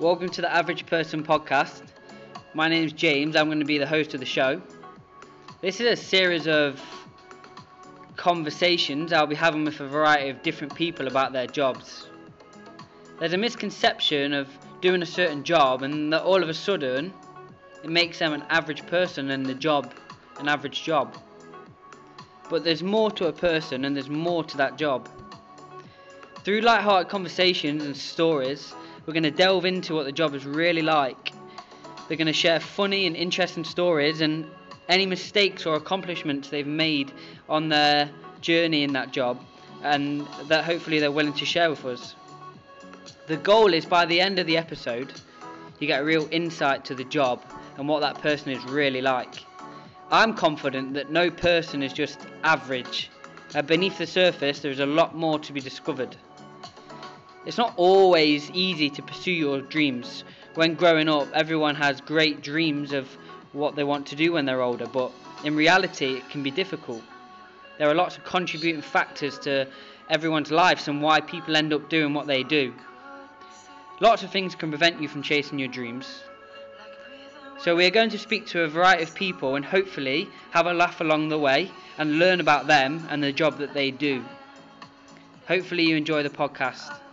Welcome to the Average Person podcast. My name is James. I'm going to be the host of the show. This is a series of conversations I'll be having with a variety of different people about their jobs. There's a misconception of doing a certain job and that all of a sudden it makes them an average person and the job an average job. But there's more to a person and there's more to that job. Through light-hearted conversations and stories, we're going to delve into what the job is really like. They're going to share funny and interesting stories and any mistakes or accomplishments they've made on their journey in that job and that hopefully they're willing to share with us. The goal is by the end of the episode, you get a real insight to the job and what that person is really like. I'm confident that no person is just average. Uh, beneath the surface, there is a lot more to be discovered. It's not always easy to pursue your dreams. When growing up, everyone has great dreams of what they want to do when they're older, but in reality, it can be difficult. There are lots of contributing factors to everyone's lives and why people end up doing what they do. Lots of things can prevent you from chasing your dreams. So, we are going to speak to a variety of people and hopefully have a laugh along the way and learn about them and the job that they do. Hopefully, you enjoy the podcast.